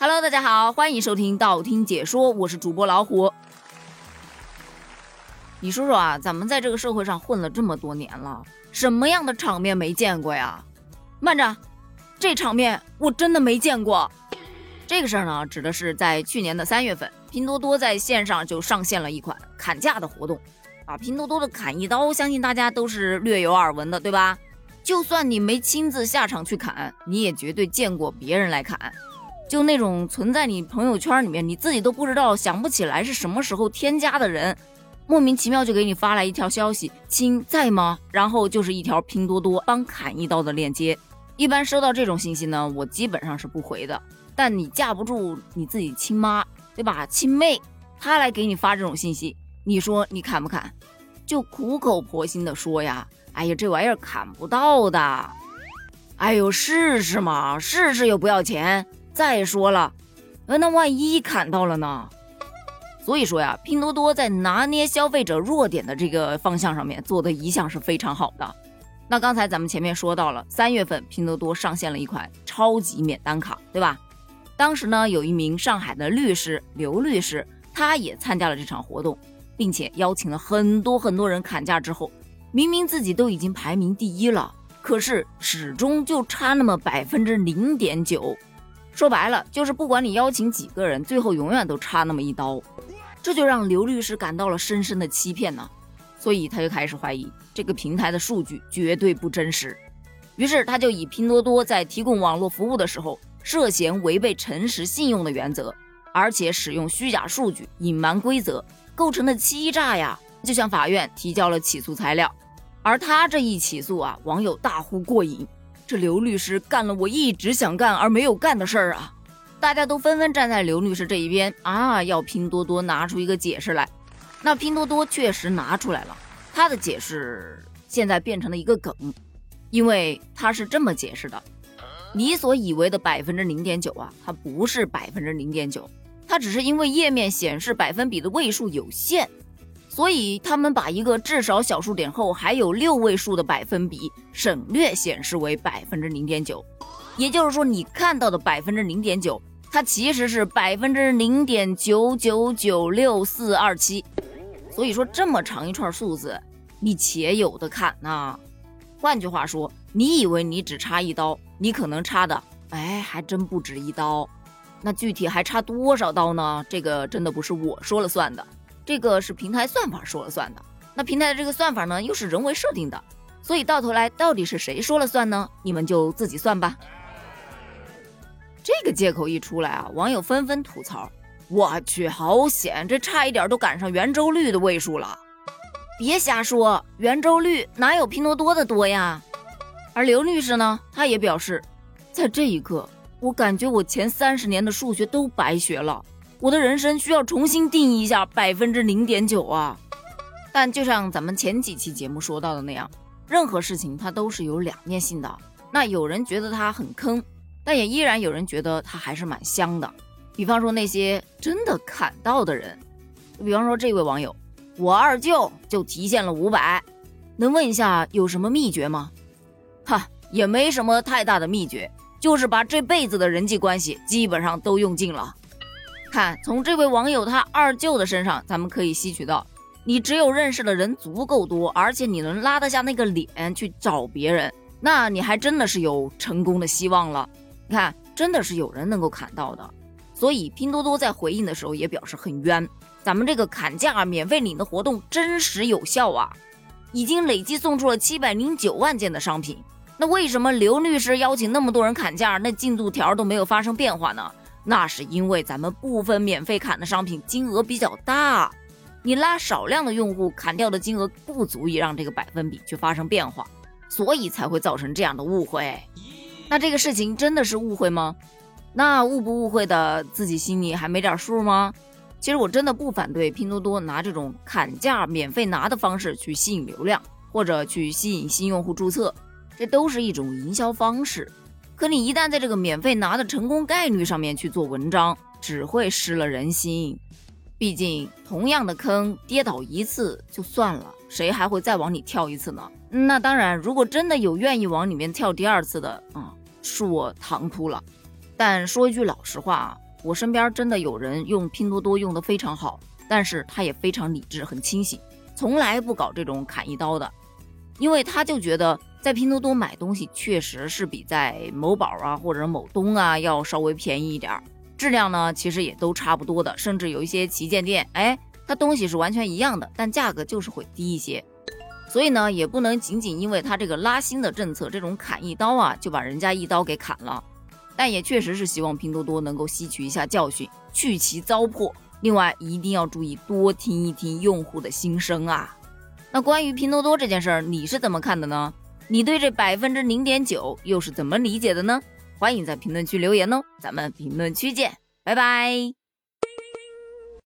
Hello，大家好，欢迎收听道听解说，我是主播老虎。你说说啊，咱们在这个社会上混了这么多年了，什么样的场面没见过呀？慢着，这场面我真的没见过。这个事儿呢，指的是在去年的三月份，拼多多在线上就上线了一款砍价的活动。啊，拼多多的砍一刀，相信大家都是略有耳闻的，对吧？就算你没亲自下场去砍，你也绝对见过别人来砍。就那种存在你朋友圈里面，你自己都不知道、想不起来是什么时候添加的人，莫名其妙就给你发来一条消息：“亲在吗？”然后就是一条拼多多帮砍一刀的链接。一般收到这种信息呢，我基本上是不回的。但你架不住你自己亲妈，对吧？亲妹，她来给你发这种信息，你说你砍不砍？就苦口婆心的说呀：“哎呀，这玩意儿砍不到的。”哎呦，试试嘛，试试又不要钱。再说了，呃，那万一砍到了呢？所以说呀，拼多多在拿捏消费者弱点的这个方向上面做的一向是非常好的。那刚才咱们前面说到了，三月份拼多多上线了一款超级免单卡，对吧？当时呢，有一名上海的律师刘律师，他也参加了这场活动，并且邀请了很多很多人砍价之后，明明自己都已经排名第一了，可是始终就差那么百分之零点九。说白了，就是不管你邀请几个人，最后永远都差那么一刀，这就让刘律师感到了深深的欺骗呢。所以他就开始怀疑这个平台的数据绝对不真实。于是他就以拼多多在提供网络服务的时候涉嫌违背诚实信用的原则，而且使用虚假数据隐瞒规则，构成的欺诈呀，就向法院提交了起诉材料。而他这一起诉啊，网友大呼过瘾。这刘律师干了我一直想干而没有干的事儿啊！大家都纷纷站在刘律师这一边啊，要拼多多拿出一个解释来。那拼多多确实拿出来了，他的解释现在变成了一个梗，因为他是这么解释的：你所以为的百分之零点九啊，它不是百分之零点九，它只是因为页面显示百分比的位数有限。所以他们把一个至少小数点后还有六位数的百分比省略显示为百分之零点九，也就是说你看到的百分之零点九，它其实是百分之零点九九九六四二七。所以说这么长一串数字，你且有的砍呐。换句话说，你以为你只差一刀，你可能差的哎还真不止一刀。那具体还差多少刀呢？这个真的不是我说了算的。这个是平台算法说了算的，那平台的这个算法呢，又是人为设定的，所以到头来到底是谁说了算呢？你们就自己算吧。这个借口一出来啊，网友纷纷吐槽：“我去，好险，这差一点都赶上圆周率的位数了。”别瞎说，圆周率哪有拼多多的多呀？而刘律师呢，他也表示，在这一刻，我感觉我前三十年的数学都白学了。我的人生需要重新定义一下百分之零点九啊！但就像咱们前几期节目说到的那样，任何事情它都是有两面性的。那有人觉得它很坑，但也依然有人觉得它还是蛮香的。比方说那些真的砍到的人，比方说这位网友，我二舅就提现了五百，能问一下有什么秘诀吗？哈，也没什么太大的秘诀，就是把这辈子的人际关系基本上都用尽了。看，从这位网友他二舅的身上，咱们可以吸取到，你只有认识的人足够多，而且你能拉得下那个脸去找别人，那你还真的是有成功的希望了。你看，真的是有人能够砍到的。所以拼多多在回应的时候也表示很冤，咱们这个砍价免费领的活动真实有效啊，已经累计送出了七百零九万件的商品。那为什么刘律师邀请那么多人砍价，那进度条都没有发生变化呢？那是因为咱们部分免费砍的商品金额比较大，你拉少量的用户砍掉的金额不足以让这个百分比去发生变化，所以才会造成这样的误会。那这个事情真的是误会吗？那误不误会的自己心里还没点数吗？其实我真的不反对拼多多拿这种砍价免费拿的方式去吸引流量，或者去吸引新用户注册，这都是一种营销方式。可你一旦在这个免费拿的成功概率上面去做文章，只会失了人心。毕竟同样的坑跌倒一次就算了，谁还会再往里跳一次呢？那当然，如果真的有愿意往里面跳第二次的啊，恕我唐突了。但说一句老实话啊，我身边真的有人用拼多多用的非常好，但是他也非常理智，很清醒，从来不搞这种砍一刀的，因为他就觉得在拼多多买东西确实是比在某宝啊或者某东啊要稍微便宜一点儿，质量呢其实也都差不多的，甚至有一些旗舰店，哎，它东西是完全一样的，但价格就是会低一些。所以呢，也不能仅仅因为它这个拉新的政策，这种砍一刀啊，就把人家一刀给砍了。但也确实是希望拼多多能够吸取一下教训，去其糟粕。另外，一定要注意多听一听用户的心声啊。那关于拼多多这件事儿，你是怎么看的呢？你对这百分之零点九又是怎么理解的呢？欢迎在评论区留言哦，咱们评论区见，拜拜。